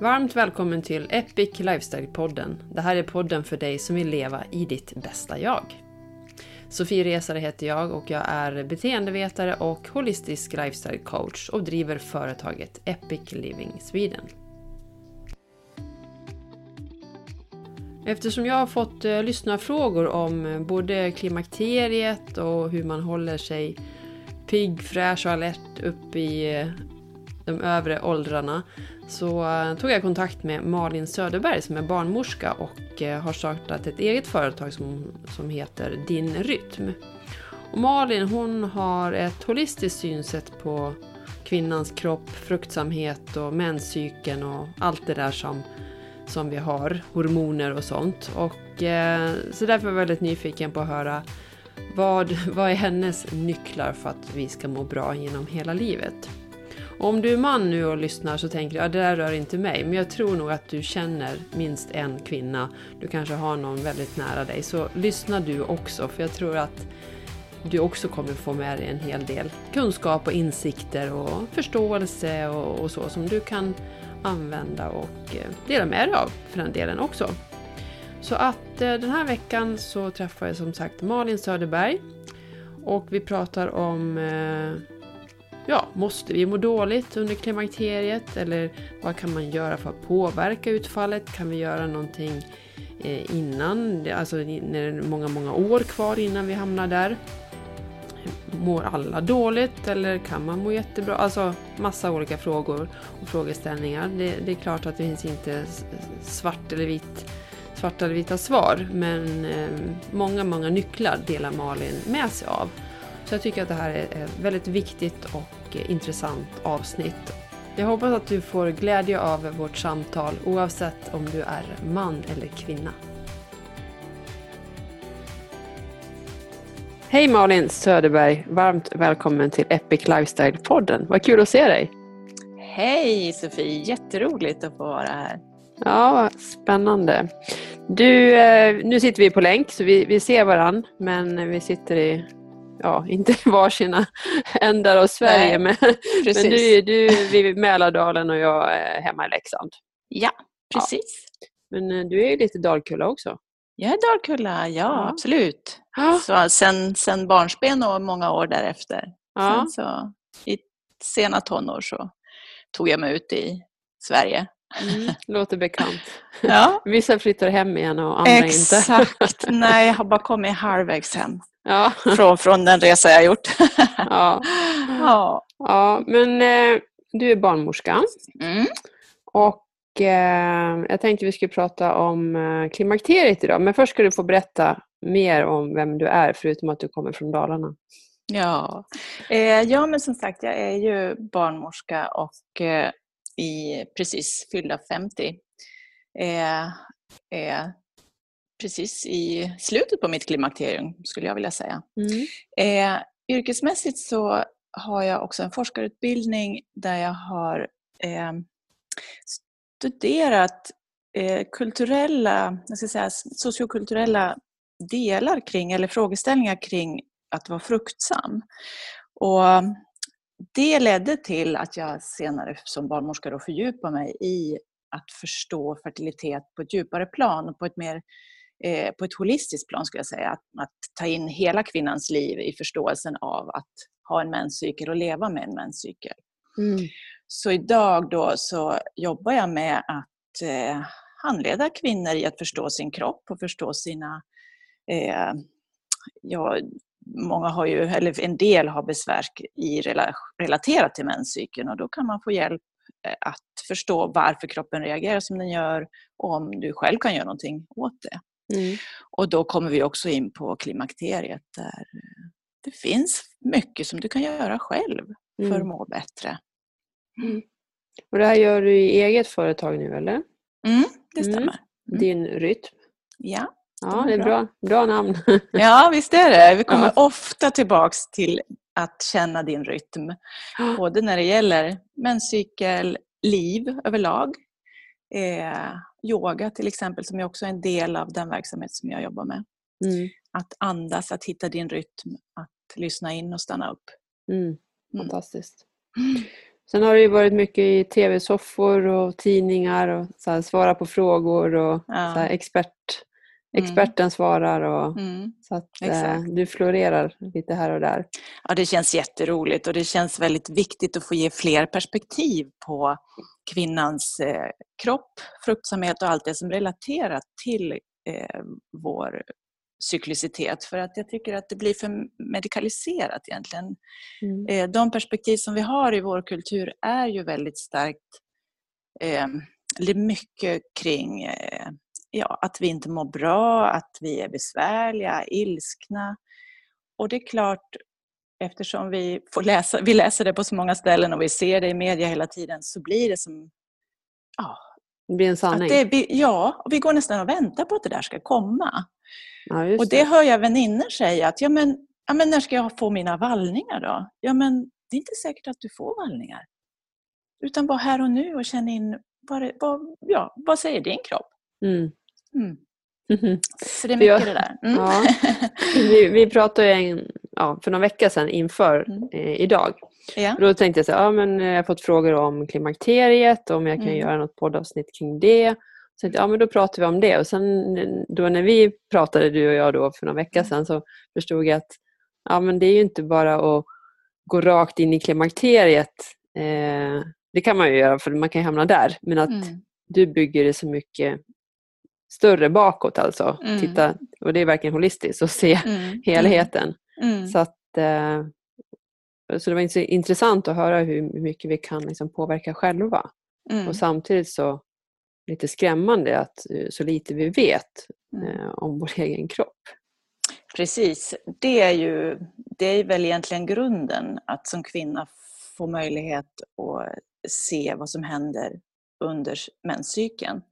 Varmt välkommen till Epic Lifestyle-podden. Det här är podden för dig som vill leva i ditt bästa jag. Sofie Resare heter jag och jag är beteendevetare och holistisk lifestyle coach och driver företaget Epic Living Sweden. Eftersom jag har fått eh, lyssna frågor om eh, både klimakteriet och hur man håller sig pigg, fräsch och alert upp i eh, de övre åldrarna så eh, tog jag kontakt med Malin Söderberg som är barnmorska och eh, har startat ett eget företag som, som heter Din Rytm. Och Malin hon har ett holistiskt synsätt på kvinnans kropp, fruktsamhet och menscykeln och allt det där som, som vi har, hormoner och sånt. Och, eh, så därför var jag väldigt nyfiken på att höra vad, vad är hennes nycklar för att vi ska må bra genom hela livet? Och om du är man nu och lyssnar så tänker du, ja det där rör inte mig. Men jag tror nog att du känner minst en kvinna. Du kanske har någon väldigt nära dig. Så lyssna du också, för jag tror att du också kommer få med dig en hel del kunskap och insikter och förståelse och, och så som du kan använda och eh, dela med dig av för den delen också. Så att eh, den här veckan så träffar jag som sagt Malin Söderberg och vi pratar om eh, Ja, måste vi må dåligt under klimakteriet eller vad kan man göra för att påverka utfallet? Kan vi göra någonting eh, innan, alltså när det är många, många år kvar innan vi hamnar där? Mår alla dåligt eller kan man må jättebra? Alltså massa olika frågor och frågeställningar. Det, det är klart att det finns inte svart eller vitt svarta eller vita svar men eh, många, många nycklar delar Malin med sig av. Så jag tycker att det här är väldigt viktigt och intressant avsnitt. Jag hoppas att du får glädje av vårt samtal oavsett om du är man eller kvinna. Hej Malin Söderberg! Varmt välkommen till Epic Lifestyle-podden. Vad kul att se dig! Hej Sofie! Jätteroligt att få vara här. Ja, spännande. Du, eh, nu sitter vi på länk så vi, vi ser varann men vi sitter i ja, inte varsina ändar av Sverige, Nej, men, men du, du är vid Mälardalen och jag är hemma i Leksand. Ja, precis. Ja. Men eh, du är ju lite Dalkulla också. Jag är Dalkulla, ja, ja. absolut. Ja. Så sen, sen barnsben och många år därefter. Sen så, I sena tonår så tog jag mig ut i Sverige. Mm, låter bekant. Ja. Vissa flyttar hem igen och andra Exakt. inte. Exakt. Nej, jag har bara kommit halvvägs hem ja. från, från den resa jag gjort. ja. ja. ja, men eh, du är barnmorska. Mm. Och eh, jag tänkte vi skulle prata om eh, klimakteriet idag. Men först ska du få berätta mer om vem du är, förutom att du kommer från Dalarna. Ja, ja men som sagt jag är ju barnmorska och i precis fyllda 50. Precis i slutet på mitt klimakterium skulle jag vilja säga. Mm. Eh, yrkesmässigt så har jag också en forskarutbildning där jag har eh, studerat eh, kulturella, jag ska säga, sociokulturella delar kring, eller frågeställningar kring att vara fruktsam. Och det ledde till att jag senare som barnmorska då fördjupade mig i att förstå fertilitet på ett djupare plan och på ett mer eh, på ett holistiskt plan skulle jag säga. Att, att, ta in hela kvinnans liv i förståelsen av att ha en menscykel och leva med en menscykel. Mm. Så idag då så jobbar jag med att eh, handleda kvinnor i att förstå sin kropp och förstå sina eh, ja, många har ju, eller en del har besvär i relaterat till menscykeln och då kan man få hjälp eh, att förstå varför kroppen reagerar som den gör och om du själv kan göra någonting åt det. Mm. Och då kommer vi också in på klimakteriet där det finns mycket som du kan göra själv för mm. att må bättre. Mm. Och det här gör du i eget företag nu eller? Mm, det mm. stämmer. Mm. Din rytm? Ja. Ja, det är bra. Bra namn. Ja, visst är det. Vi kommer ja. ofta tillbaks till att känna din rytm. Både när det gäller menscykel, liv överlag. Eh, yoga till exempel, som är också en del av den verksamhet som jag jobbar med. Mm. Att andas, att hitta din rytm, att lyssna in och stanna upp. Mm. mm. Fantastiskt. Mm. Sen har det ju varit mycket i tv-soffor och tidningar och så här, svara på frågor och ja. så här, expert Mm. Experten mm. svarar och mm. så att eh, du florerar lite här och där. Ja, det känns jätteroligt och det känns väldigt viktigt att få ge fler perspektiv på kvinnans eh, kropp, fruktsamhet och allt det som relaterar till eh, vår cyklicitet för att jag tycker att det blir för medikaliserat egentligen. Mm. Eh, de perspektiv som vi har i vår kultur är ju väldigt starkt eh, det är mycket kring eh, ja, att vi inte mår bra, att vi är besvärliga, ilskna. Och det är klart, eftersom vi, får läsa, vi läser det på så många ställen och vi ser det i media hela tiden så blir det som... Ja, det blir en sanning. Det, ja, och vi går nästan och väntar på att det där ska komma. Ja, och det, hör jag vänner säga att ja men, ja men när ska jag få mina vallningar då? Ja men det är inte säkert att du får vallningar. Utan bara här och nu och känn in vad, vad, ja, vad säger din kropp? Mm. Mm. Mm-hmm. Så det är mycket jag, det där. Mm. Ja. Vi, vi pratade en, ja, för några veckor sedan inför mm. eh, idag. Ja. Då tänkte jag så ja, men eh, jag har fått frågor om klimakteriet, om jag kan mm. göra något poddavsnitt kring det. Så tänkte, ja, men då pratar vi om det. Och sen då när vi pratade, du och jag, då, för några veckor mm. sedan så förstod jag att ja, men det är ju inte bara att gå rakt in i klimakteriet. Eh, det kan man ju göra för man kan hamna där. Men att mm. du bygger det så mycket större bakåt alltså. Mm. Titta, och det är verkligen holistiskt att se mm. helheten. Mm. Så, att, eh, så det var intressant att höra hur mycket vi kan liksom påverka själva. Mm. Och samtidigt så lite skrämmande att eh, så lite vi vet mm. eh, om vår egen kropp. Precis, det är ju det är väl egentligen grunden att som kvinna få möjlighet att se vad som händer under menscykeln.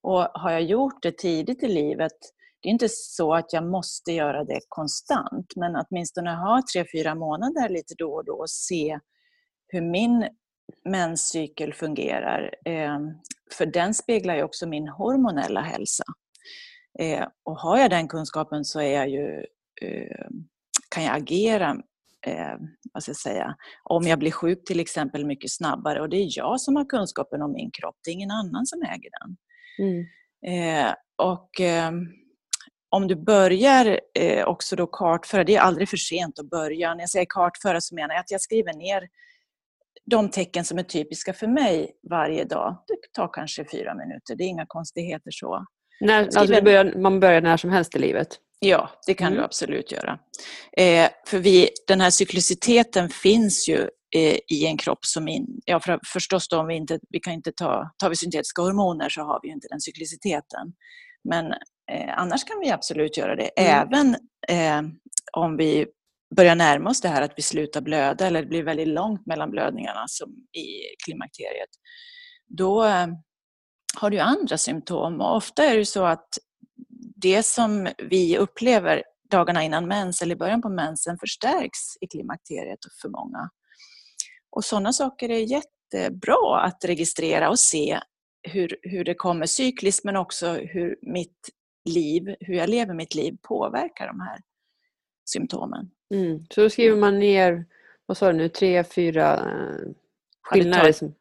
Och har jag gjort det tidigt i livet, det är inte så att jag måste göra det konstant, men åtminstone ha tre, fyra månader lite då och då och se hur min menscykel fungerar. Ehm, för den speglar ju också min hormonella hälsa. Eh, och har jag den kunskapen så är jag ju, ehm, kan jag agera eh, vad ska jag säga, om jag blir sjuk till exempel mycket snabbare. Och det är jag som har kunskapen om min kropp, det är ingen annan som äger den. Mm. Eh, och eh, om du börjar eh, också då kartföra, det är aldrig för sent att börja. När jag säger kartföra så menar jag att jag skriver ner de tecken som är typiska för mig varje dag. Det tar kanske fyra minuter, det är inga konstigheter så. När, alltså börjar, man börjar när som helst i livet? Ja, det kan mm. du absolut göra. Eh, för vi, den här cykliciteten finns ju eh, i en kropp som... In, ja, för, förstås då om vi inte, vi kan inte ta, tar vi syntetiska hormoner så har vi inte den cykliciteten. Men eh, annars kan vi absolut göra det. Mm. Även eh, om vi börjar närma oss det här att vi slutar blöda eller det blir väldigt långt mellan blödningarna som i klimakteriet. Då eh, har du andra symptom och ofta är det så att det som vi upplever dagarna innan mens eller i början på mensen förstärks i klimakteriet för många. Och sådana saker är jättebra att registrera och se hur, hur det kommer cykliskt men också hur mitt liv, hur jag lever mitt liv påverkar de här symptomen. Mm. Så då skriver man ner vad sa du nu, tre, fyra eh, skillnader? tar- som-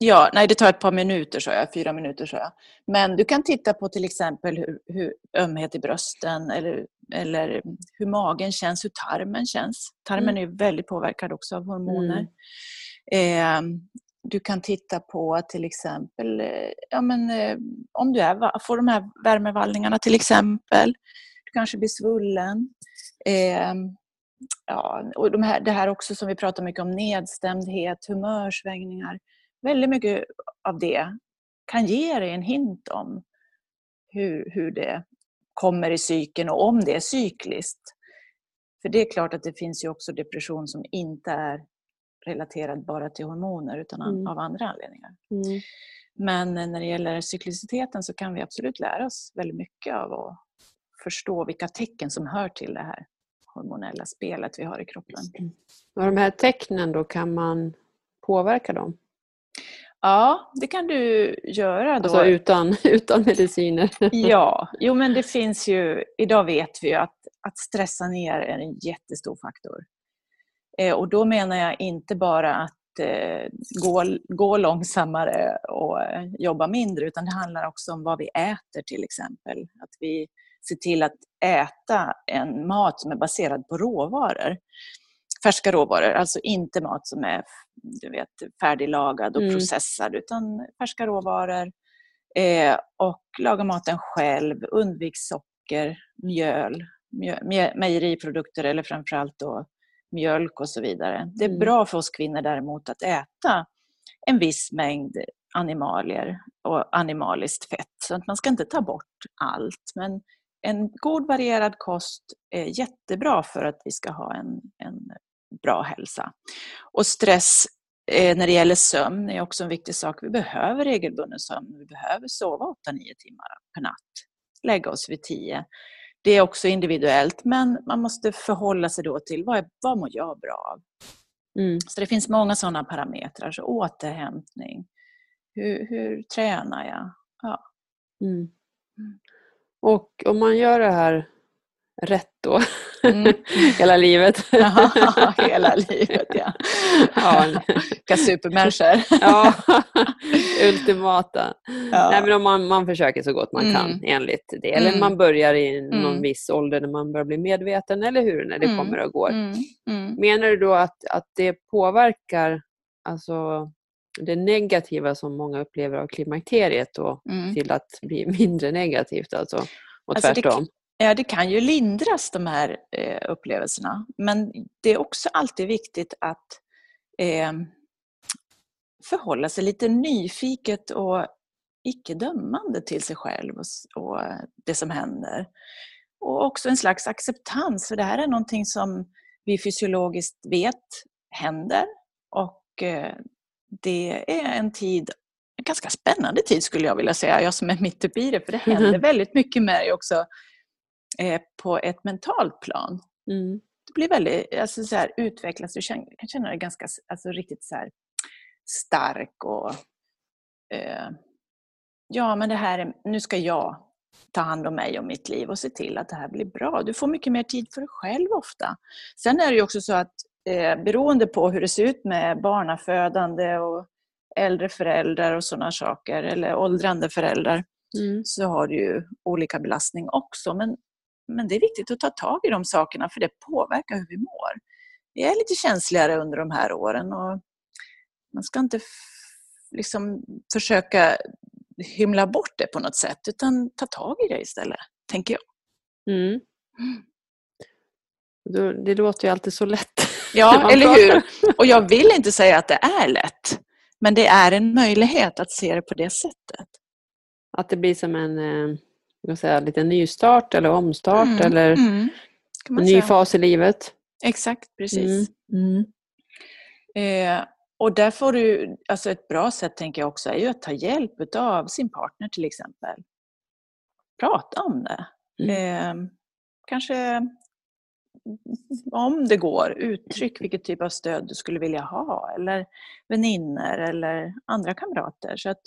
Ja, nej det tar ett par minuter sa jag, fyra minuter sa jag. Men du kan titta på till exempel hur, hur ömhet i brösten eller, eller hur magen känns, hur tarmen känns. Tarmen är ju väldigt påverkad också av hormoner. Eh, du kan titta på till exempel eh, ja, men, eh, om du är, får de här värmevallningarna till exempel. Du kanske blir svullen. Eh, ja, och de här, det här också som vi pratar mycket om, nedstämdhet, humörsvängningar. Väldigt mycket av det kan ge dig en hint om hur, hur det kommer i cykeln och om det är cykliskt. För det är klart att det finns ju också depression som inte är relaterad bara till hormoner utan an- Mm. av andra anledningar. Mm. Men när det gäller cykliciteten så kan vi absolut lära oss väldigt mycket av att förstå vilka tecken som hör till det här hormonella spelet vi har i kroppen. Och de här tecknen då, kan man påverka dem? Ja, det kan du göra då. Alltså utan, utan mediciner? Ja, jo men det finns ju, idag vet vi ju att, att stressa ner är en jättestor faktor. Eh, och då menar jag inte bara att eh, gå, gå långsammare och eh, jobba mindre, utan det handlar också om vad vi äter till exempel. Att vi ser till att äta en mat som är baserad på råvaror. Färska råvaror, alltså inte mat som är du vet, färdiglagad och Mm. processad, utan färska råvaror. Eh, och laga maten själv, undvik socker, mjöl, mjö, mjö, mejeriprodukter eller framförallt då mjölk och så vidare. Det är Mm. bra för oss kvinnor däremot att äta en viss mängd animalier och animaliskt fett. Så att man ska inte ta bort allt. Men en god varierad kost är jättebra för att vi ska ha en, en bra hälsa. Och stress eh, när det gäller sömn är också en viktig sak. Vi behöver regelbunden sömn. Vi behöver sova 8-9 timmar per natt. Lägga oss vid 10. Det är också individuellt men man måste förhålla sig då till vad, är, vad mår jag bra av? Mm. Så det finns många sådana parametrar. Så återhämtning. Hur, hur tränar jag? Ja. Mm. Och om man gör det här rätt då, Mm. hela livet. Jaha, Hela livet ja. ja, Vilka supermänniskor. ja. ultimata. Ja. Nej, men man, man försöker så gott man Mm. kan enligt det. Eller Mm. man börjar i någon Mm. viss ålder när man börjar bli medveten, eller hur? När det Mm. kommer och går. Mm, mm. Menar du då att, att det påverkar alltså, det negativa som många upplever av klimakteriet då, Mm. till att bli mindre negativt alltså? Och Alltså, det- tvärtom? Ja, det kan ju lindras de här eh, upplevelserna. Men det är också alltid viktigt att eh, förhålla sig lite nyfiket och icke-dömande till sig själv och, det som händer. Och också en slags acceptans, för det här är någonting som vi fysiologiskt vet händer. Och eh, det är en tid, en ganska spännande tid skulle jag vilja säga, jag som är mitt uppe i det, för det händer väldigt mycket med dig också eh, på ett mentalt plan. Mm. Du blir väldigt, alltså så här, utvecklas, du känner, kan känna dig ganska, alltså riktigt så här stark och eh, ja men det här är, nu ska jag ta hand om mig och mitt liv och se till att det här blir bra. Du får mycket mer tid för dig själv ofta. Sen är det ju också så att eh, beroende på hur det ser ut med barnafödande och äldre föräldrar och sådana saker, eller åldrande föräldrar, Mm. så har du ju olika belastning också. Men, men det är viktigt att ta tag i de sakerna för det påverkar hur vi mår. Vi är lite känsligare under de här åren och man ska inte liksom försöka hymla bort det på något sätt utan ta tag i det istället, tänker jag. Mm. Då- Det låter ju alltid så lätt. Ja, eller hur? Och jag vill inte säga att det är lätt, men det är en möjlighet att se det på det sättet. Att det blir som en eh, säga, lite nystart eller omstart Mm, eller mm, en ny säga. fas i livet. Exakt, precis. Mm. Eh, och där får du, alltså ett bra sätt tänker jag också är ju att ta hjälp av sin partner till exempel. Prata om det. Eh, kanske om det går, uttryck vilket typ av stöd du skulle vilja ha eller vänner eller andra kamrater. Så att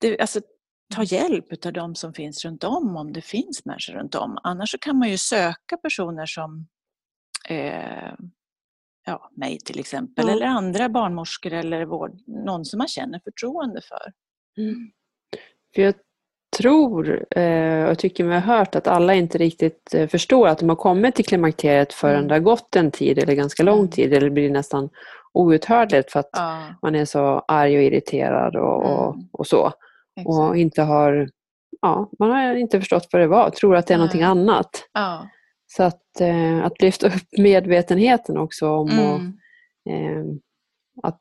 det, alltså, ta hjälp av de som finns runt om, om det finns människor runt om. Annars kan man ju söka personer som eh, ja, mig till exempel, Ja. eller andra barnmorskor eller vård, någon som man känner förtroende för. För jag tror eh, och tycker mig ha hört att alla inte riktigt eh, förstår att de har kommit till klimakteriet förrän Mm. det har gått en tid eller ganska lång Mm. tid eller blir nästan outhärdligt för att Ja, man är så arg och irriterad och, och, Mm. och så. Och exakt. inte har, ja, man har inte förstått vad det var, tror att det är någonting Nej. annat. Ja. Så att, eh, att lyfta upp medvetenheten också om och, Mm. eh, att,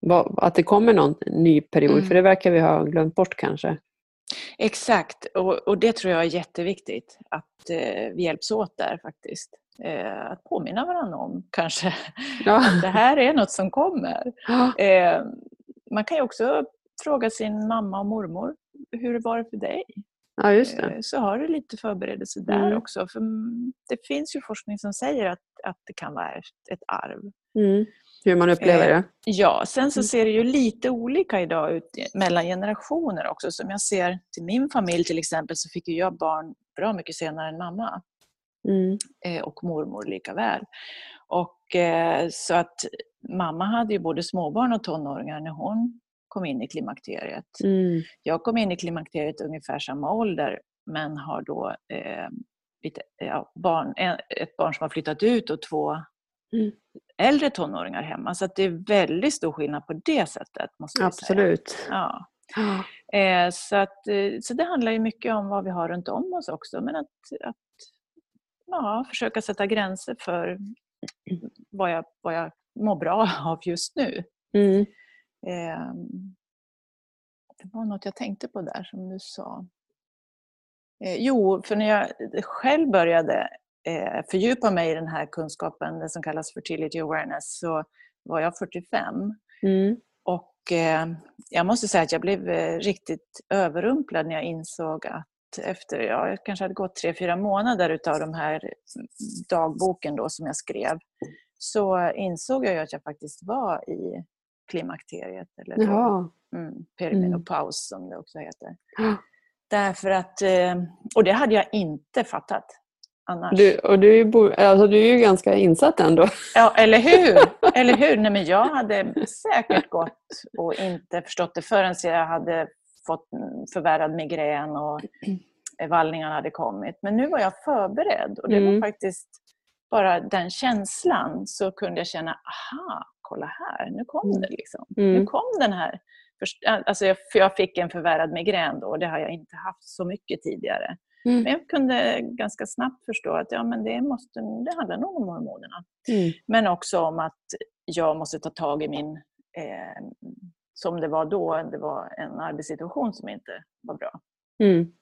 vad- att det kommer någon ny period, Mm. för det verkar vi ha glömt bort kanske. Exakt, och, och det tror jag är jätteviktigt att eh, vi hjälps åt där faktiskt. Eh, att påminna varandra om kanske Ja. att det här är något som kommer. Eh, man kan ju också fråga sin mamma och mormor, hur var det för dig? Ja, just det. Eh, Så har du lite förberedelse där Mm. också. För det finns ju forskning som säger att, att det kan vara ett, arv. Mm. Hur man upplever Eh, det. Ja, sen så Mm. ser det ju lite olika idag ut mellan generationer också. Som jag ser till min familj till exempel så fick jag barn bra mycket senare än mamma. Mm. eh, och mormor lika väl. Och, så att mamma hade ju både småbarn och tonåringar när hon kom in i klimakteriet. Mm. Jag kom in i klimakteriet ungefär samma ålder men har då eh, lite, ja, barn, ett barn som har flyttat ut och två Mm. äldre tonåringar hemma. Så att det är väldigt stor skillnad på det sättet. Måste jag Säga. Absolut. Ja. Eh, så, att, eh, så det handlar ju mycket om vad vi har runt om oss också. Men att, att ja, försöka sätta gränser för vad jag, vad jag mår bra av just nu. Mm. Eh, det var något jag tänkte på där som du sa. Eh, jo, för när jag själv började eh, fördjupa mig i den här kunskapen, det som kallas fertility awareness, så var jag 45. Mm. Och eh, jag måste säga att jag blev eh, riktigt överrumplad när jag insåg att efter, ja, jag kanske hade gått tre, fyra månader utav de här dagboken då som jag skrev, så insåg jag ju att jag faktiskt var i klimakteriet, eller då, Jaha. mm, perimenopaus som det också heter. Därför att, eh, och det hade jag inte fattat annars. Du, och du, bor, alltså, du är ju ganska insatt ändå. Ja, eller hur? Eller hur? Nej, men jag hade säkert gått och inte förstått det förrän jag hade fått förvärrad migrän och vallningarna hade kommit. Men nu var jag förberedd och det Mm. var faktiskt bara den känslan så kunde jag känna, aha, kolla här, nu kom Mm. det liksom. Mm. Nu kom den här. Alltså jag, för jag fick en förvärrad migrän då och det har jag inte haft så mycket tidigare. Mm. Men jag kunde ganska snabbt förstå att ja, men det, måste, det handlar nog om hormonerna. Mm. Men också om att jag måste ta tag i min, eh, som det var då, det var en arbetssituation som inte var bra. Mm.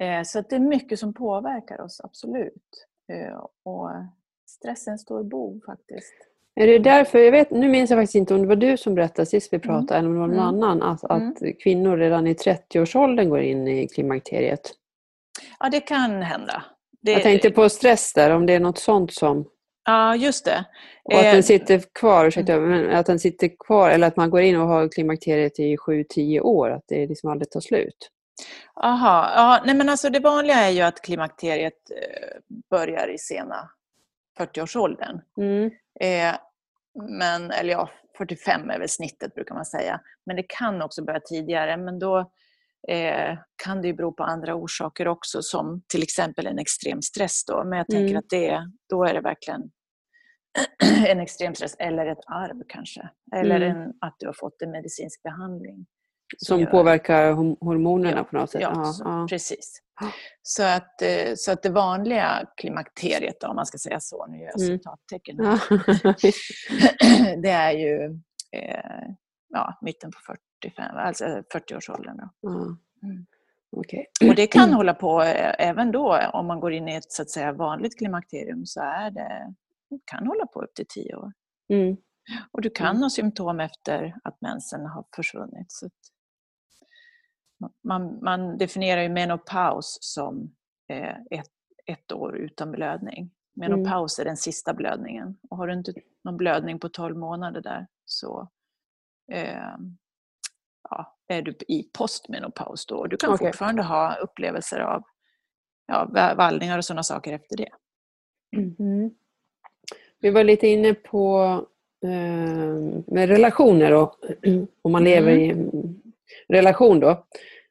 Eh, så det är mycket som påverkar oss, absolut. Eh, och stress är en stor bov faktiskt. Är det därför, jag vet, nu minns jag faktiskt inte om det var du som berättade sist vi pratade eller om det var någon Mm. annan, att, Mm. att kvinnor redan i 30-årsåldern går in i klimakteriet. Ja, det kan hända. Det, Jag tänkte på stress där, om det är något sånt som... Ja, just det. Och att Eh, den sitter kvar, ursäkta, men att den sitter kvar, eller att man går in och har klimakteriet i 7-10 år, att det liksom aldrig tar slut. Aha, ja, nej men alltså det vanliga är ju att klimakteriet eh, börjar i sena 40-årsåldern. Mm. Eh, men, eller ja, 45 är väl snittet brukar man säga. Men det kan också börja tidigare. Men då eh, kan det ju bero på andra orsaker också som till exempel en extrem stress. Då. Men jag tänker Mm. att det, då är det verkligen en extrem stress eller ett arv kanske. Eller Mm. en, att du har fått en medicinsk behandling. Som gör- påverkar hormonerna Ja, på något sätt. Ja, så, ja. precis. Så att, eh, så att det vanliga klimakteriet, då, om man ska säga så, nu gör jag Mm. citattecken, här, det är ju eh, ja, mitten på 45, alltså 40-årsåldern. Då. Ja. Mm. Okej. Och det kan hålla på eh, även då, om man går in i ett så att säga, vanligt klimakterium, så är det, det kan hålla på upp till 10 år. Mm. Och du kan Mm. ha symptom efter att mensen har försvunnit. Så att man, man definierar ju menopaus som eh, ett, ett år utan blödning. Menopaus är den sista blödningen. Och har du inte någon blödning på 12 månader där så eh, ja, är du i postmenopaus då. Du kan Okej. fortfarande ha upplevelser av ja, va- vallningar och sådana saker efter det. Mm. Vi var lite inne på eh, med relationer då. Om man lever i en relation då.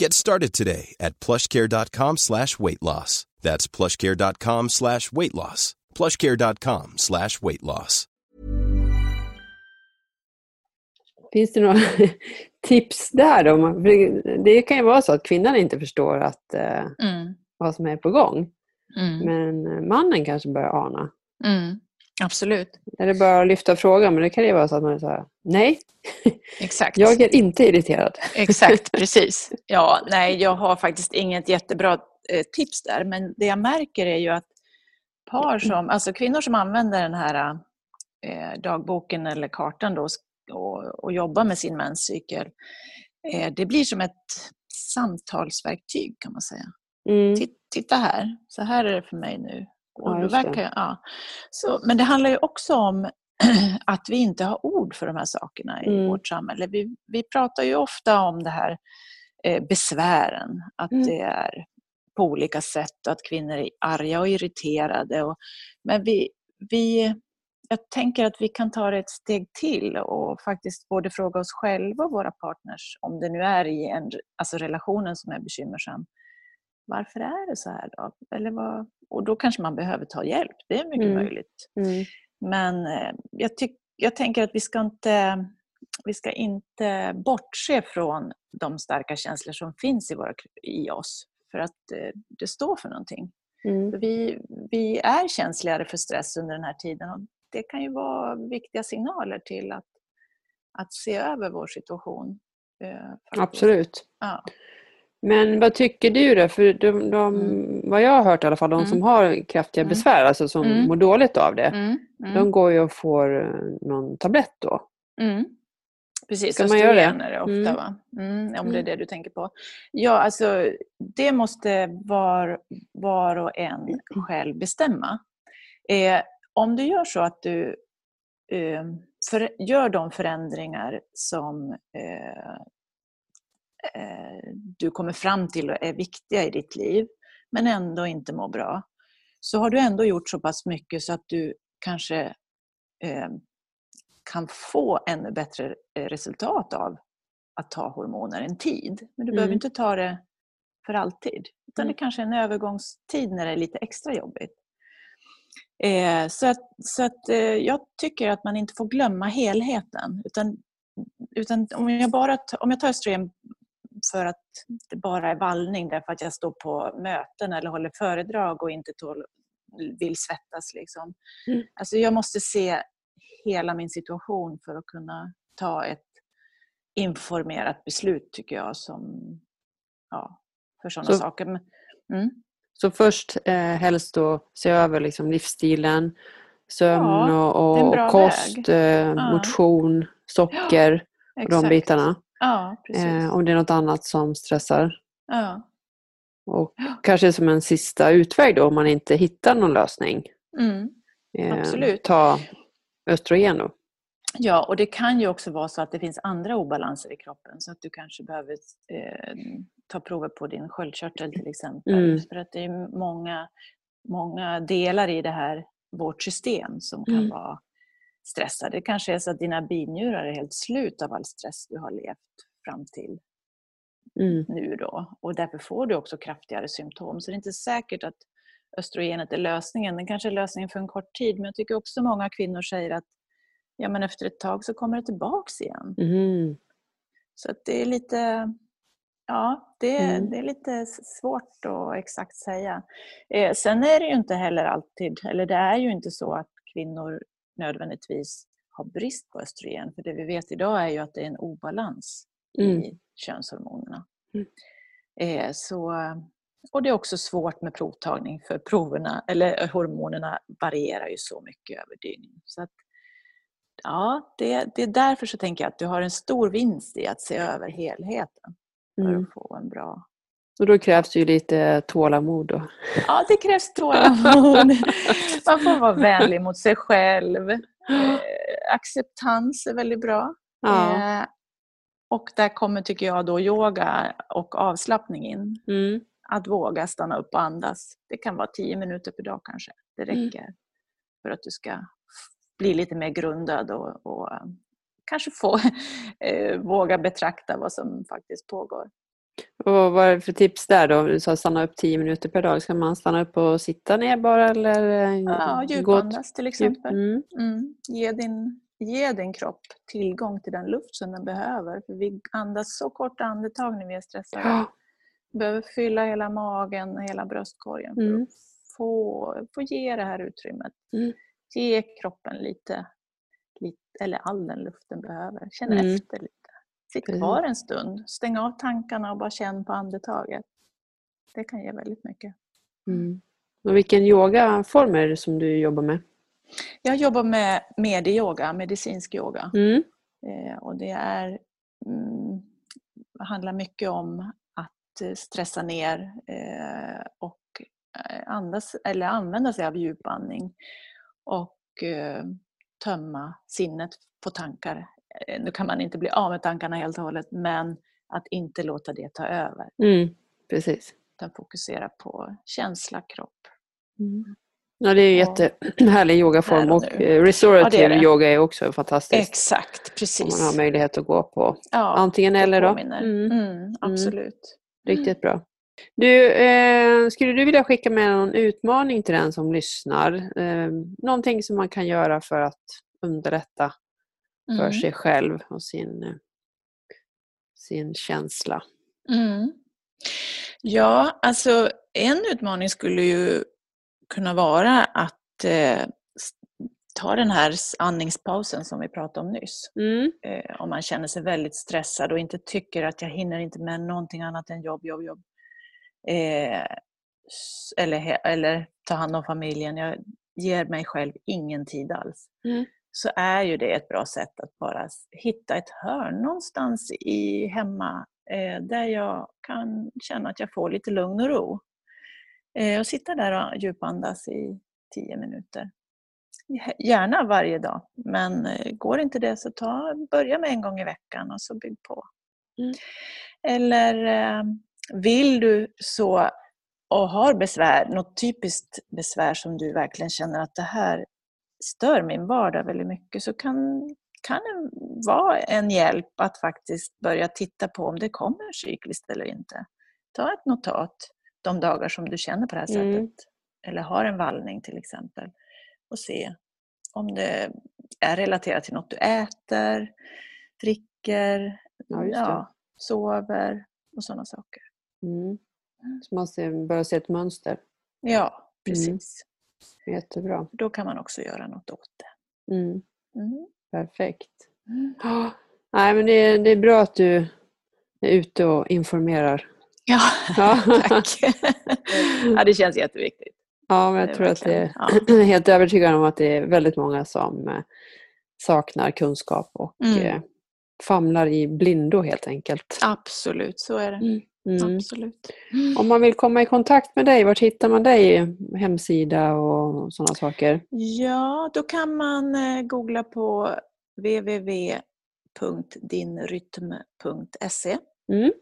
Get started today at plushcare.com slash weight loss. That's plushcare.com slash weight loss. plushcare.com slash weight loss. Finns det några tips där då? Det kan ju vara så att kvinnan inte förstår att, eh, Mm. vad som är på gång. Mm. Men mannen kanske börjar ana. Mm. Absolut. Eller bara lyfta frågan, men det kan ju vara så att man är så här, nej, Exakt. jag är inte irriterad. Exakt, precis. Ja, nej, jag har faktiskt inget jättebra eh, tips där, men det jag märker är ju att par som, alltså kvinnor som använder den här eh, dagboken eller kartan då och, och jobbar med sin menscykel, eh, det blir som ett samtalsverktyg kan man säga. Mm. Titt- Titta här, så här är det för mig nu. Och Ja, verkar, ja. så, men det handlar ju också om att vi inte har ord för de här sakerna i Mm. vårt samhälle. Vi, vi pratar ju ofta om det här eh, besvären, att Mm. det är på olika sätt att kvinnor är arga och irriterade. Och, men vi, vi, jag tänker att vi kan ta det ett steg till och faktiskt både fråga oss själva och våra partners, om det nu är i en, alltså relationen som är bekymmersam, varför är det så här då? Eller vad, och då kanske man behöver ta hjälp, det är mycket Mm. möjligt. Mm. Men eh, jag, tyck, jag tänker att vi ska, inte, vi ska inte bortse från de starka känslor som finns i, våra, i oss. För att eh, det står för någonting. Mm. Vi, vi är känsligare för stress under den här tiden. Och det kan ju vara viktiga signaler till att, att se över vår situation. eh. Absolut. Ja. Men vad tycker du då? För de, de, Mm. vad jag har hört i alla fall, de som Mm. har kraftiga Mm. besvär, alltså som Mm. mår dåligt av det, Mm, mm, de går ju och får eh, någon tablett då. mm. Precis, Ska man göra det? det ofta va? Om det är det du tänker på. Ja, alltså det måste var, var och en själv bestämma. Eh, om du gör så att du eh, för, gör de förändringar som eh, du kommer fram till är viktiga i ditt liv, men ändå inte mår bra, så har du ändå gjort så pass mycket så att du kanske eh, kan få ännu bättre eh, resultat av att ta hormoner en tid. Men du behöver Mm. inte ta det för alltid. Utan Mm. det kanske är en övergångstid när det är lite extra jobbigt. Eh, så att, så att, eh, jag tycker att man inte får glömma helheten. Utan, utan om, jag bara, om jag tar östrogen för att det bara är vallning därför att jag står på möten eller håller föredrag och inte tål, vill svettas. Liksom. Mm. Alltså jag måste se hela min situation för att kunna ta ett informerat beslut tycker jag som, ja, för sådana Så- saker. Mm. Så först eh, helst då se över liksom livsstilen, sömn Ja, och, och kost, eh, motion, socker och de bitarna. Ja, precis. Eh, om det är något annat som stressar. ja. Och kanske som en sista utväg då om man inte hittar någon lösning. Mm. Eh, Absolut. Ta östrogen då. Ja, och det kan ju också vara så att det finns andra obalanser i kroppen så att du kanske behöver eh, ta prover på din sköldkörtel till exempel. Mm. För att det är många, många delar i det här, vårt system som kan Mm. vara stressade. Det kanske är så att dina binjurar är helt slut av all stress du har levt fram till Mm. nu då. Och därför får du också kraftigare symptom. Så det är inte säkert att östrogenet är lösningen. Den kanske är lösningen för en kort tid. Men jag tycker också många kvinnor säger att ja, men efter ett tag så kommer det tillbaks igen. Mm. Så att det är lite Ja, det, Mm. det är lite svårt att exakt säga. Eh, sen är det ju inte heller alltid, eller det är ju inte så att kvinnor nödvändigtvis har brist på östrogen. För det vi vet idag är ju att det är en obalans Mm. i könshormonerna. Mm. Eh, så, och det är också svårt med provtagning för proverna, eller hormonerna varierar ju så mycket över dygn. Så att ja, det, det är därför så tänker jag att du har en stor vinst i att se över helheten för Mm. att få en bra... Och då krävs det ju lite tålamod då. Ja, det krävs tålamod. Man får vara vänlig mot sig själv. Eh, acceptans är väldigt bra. Ja. Eh, och där kommer, tycker jag, då yoga och avslappning in. Mm. Att våga stanna upp och andas. Det kan vara tio minuter per dag kanske. Det Mm. räcker för att du ska bli lite mer grundad och, och eh, kanske få våga betrakta vad som faktiskt pågår. Och vad är det för tips där då? Du sa stanna upp 10 minuter per dag. Ska man stanna upp och sitta ner bara eller? eh, Ja, djupandas till exempel. Mm. Mm. Ge, din, ge din kropp tillgång till den luft som den behöver. För vi andas så korta andetag när vi är stressade. Ja. Vi behöver fylla hela magen, hela bröstkorgen för Mm. att få, få ge det här utrymmet. Mm. Ge kroppen lite, lite, eller all den luft den behöver. Känn Mm. efter lite. Sitt Precis. kvar en stund. Stäng av tankarna och bara känn på andetaget. Det kan ge väldigt mycket. Mm. Och vilken yogaform är det som du jobbar med? Jag jobbar med medieyoga, medicinsk yoga. Mm. Eh, och det är, mm, handlar mycket om att eh, stressa ner eh, och eh, andas, eller använda sig av djupandning och eh, tömma sinnet på tankar. Eh, Nu kan man inte bli av med tankarna helt och hållet men att inte låta det ta över Mm. Precis. utan fokusera på känsla, kropp. Ja, det är Ja. jättehärlig yogaform och och eh, restorative Ja, det är det. yoga är också fantastiskt. Exakt, Om precis. man har möjlighet att gå på Ja, antingen eller då. påminner. Mm. Mm, absolut. Riktigt bra. Du, eh, skulle du vilja skicka med någon utmaning till den som lyssnar? Eh, någonting som man kan göra för att underlätta för Mm. sig själv och sin, eh, sin känsla? Mm. Ja, alltså en utmaning skulle ju kunna vara att eh, ta den här andningspausen som vi pratade om nyss. Mm. Eh, om man känner sig väldigt stressad och inte tycker att jag hinner inte med någonting annat än jobb, jobb, jobb. Eh, eller, eller ta hand om familjen. Jag ger mig själv ingen tid alls. Mm. Så är ju det ett bra sätt att bara hitta ett hörn någonstans i hemma eh, där jag kan känna att jag får lite lugn och ro. Eh, och sitta där och djupandas i tio minuter. Gärna varje dag, men eh, går inte det så ta, börja med en gång i veckan och så bygg på. Mm. Eller vill du så och har besvär, något typiskt besvär som du verkligen känner att det här stör min vardag väldigt mycket så kan, kan det vara en hjälp att faktiskt börja titta på om det kommer cykliskt eller inte. Ta ett notat de dagar som du känner på det här Mm. sättet. Eller har en vallning till exempel. Och se om det är relaterat till något du äter, dricker, Ja, det. sover och sådana saker. Mm. Så man ser, börjar se ett mönster. Ja, precis. Jättebra. Då kan man också göra något åt det. Mm. Mm. Perfekt. Ja. Nej, men det, är- det är bra att du är ute och informerar. Ja, Ja. tack. ja, det känns jätteviktigt. Ja, men jag tror att det är verkligen- helt övertygad om att det är väldigt många som eh, saknar kunskap och Mm. eh, famlar i blindo helt enkelt. Absolut, så är det. Mm. Absolut. Om man vill komma i kontakt med dig, var hittar man dig? Hemsida och sådana saker? Ja, då kan man eh, googla på www.dinrytm.se Mm.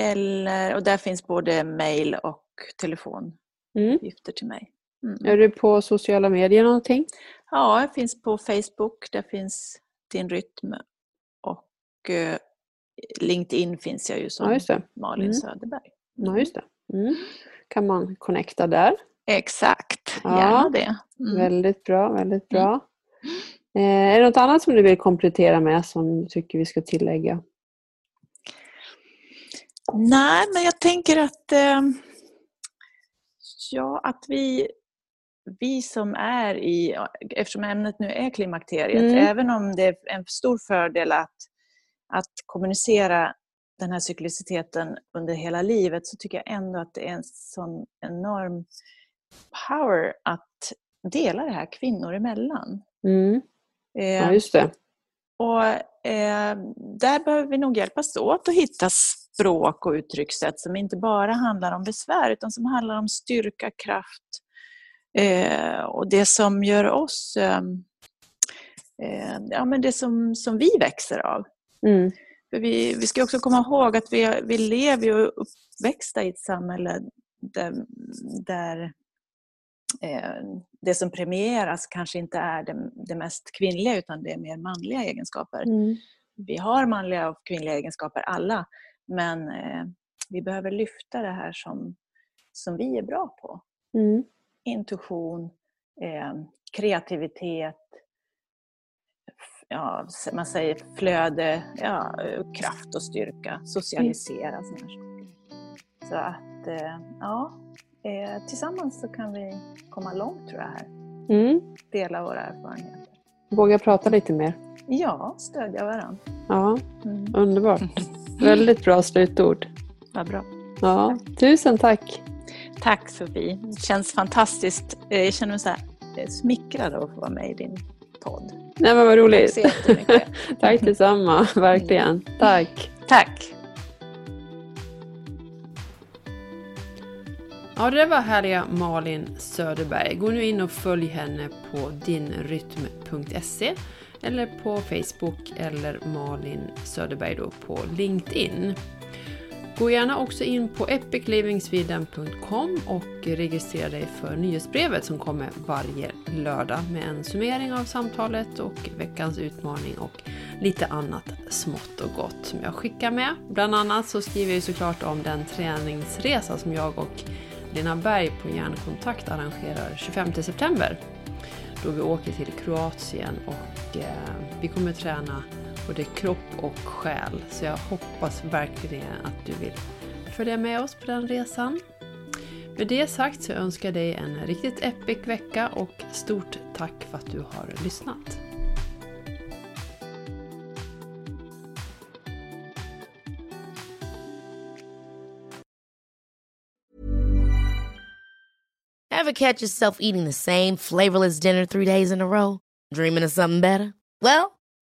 eller, och där finns både mail och telefonuppgifter Mm. till mig. Mm. Är du på sociala medier någonting? Ja, jag finns på Facebook, där finns Din Rytm och eh, LinkedIn finns jag ju som Ja. Malin Mm. Söderberg. Ja, just det. Mm. Kan man connecta där? Exakt, Ja. gärna det. Mm. Väldigt bra, väldigt bra. Eh, är det något annat som du vill komplettera med som du tycker vi ska tillägga? Nej, men jag tänker att, eh, ja, att vi, vi som är i, eftersom ämnet nu är klimakteriet, Mm. även om det är en stor fördel att, att kommunicera den här cykliciteten under hela livet så tycker jag ändå att det är en sån enorm power att dela det här kvinnor emellan. Mm. Eh, ja, just det. Och eh, där behöver vi nog hjälpas åt att hitta språk och uttryckssätt som inte bara handlar om besvär utan som handlar om styrka, kraft eh, och det som gör oss, eh, eh ja men det som, som vi växer av. Mm. För vi, vi ska också komma ihåg att vi, vi lever och uppväxta i ett samhälle där, där eh, det som premieras kanske inte är det, det, mest kvinnliga utan det är mer manliga egenskaper. Mm. Vi har manliga och kvinnliga egenskaper alla men eh, vi behöver lyfta det här som, som vi är bra på. Mm. Intuition, eh, kreativitet, ja, man säger flöde, ja, kraft och styrka, socialisera. Mm. Så att, eh, ja, eh, tillsammans så kan vi komma långt tror jag här. Mm. Dela våra erfarenheter. Våga prata lite mer. Ja, stödja varandra. Ja, mm. underbart. Väldigt bra slutord. Vad bra. Ja, tusen tack. Tack Sofie. Det känns fantastiskt. Eh, jag känner mig så här smickrad av att få vara med i din podd. Nej men vad roligt. Tack tack detsamma, verkligen. Tack. Tack. Ja, det var härliga Malin Söderberg. Gå nu in och följ henne på dinrytm.se eller på Facebook eller Malin Söderberg då på LinkedIn. Gå gärna också in på epiclivingsweden.com och registrera dig för nyhetsbrevet som kommer varje lördag med en summering av samtalet och veckans utmaning och lite annat smått och gott som jag skickar med. Bland annat så skriver jag såklart om den träningsresa som jag och Lena Berg på Hjärnkontakt arrangerar 25 september. Då vi åker till Kroatien och eh, vi kommer träna både kropp och själ. Så jag hoppas verkligen att du vill följa med oss på den resan. Med det sagt så önskar jag dig en riktigt epic vecka och stort tack för att du har lyssnat. Have catch yourself eating the same flavorless dinner three days in a row? Dreaming of something better? Well,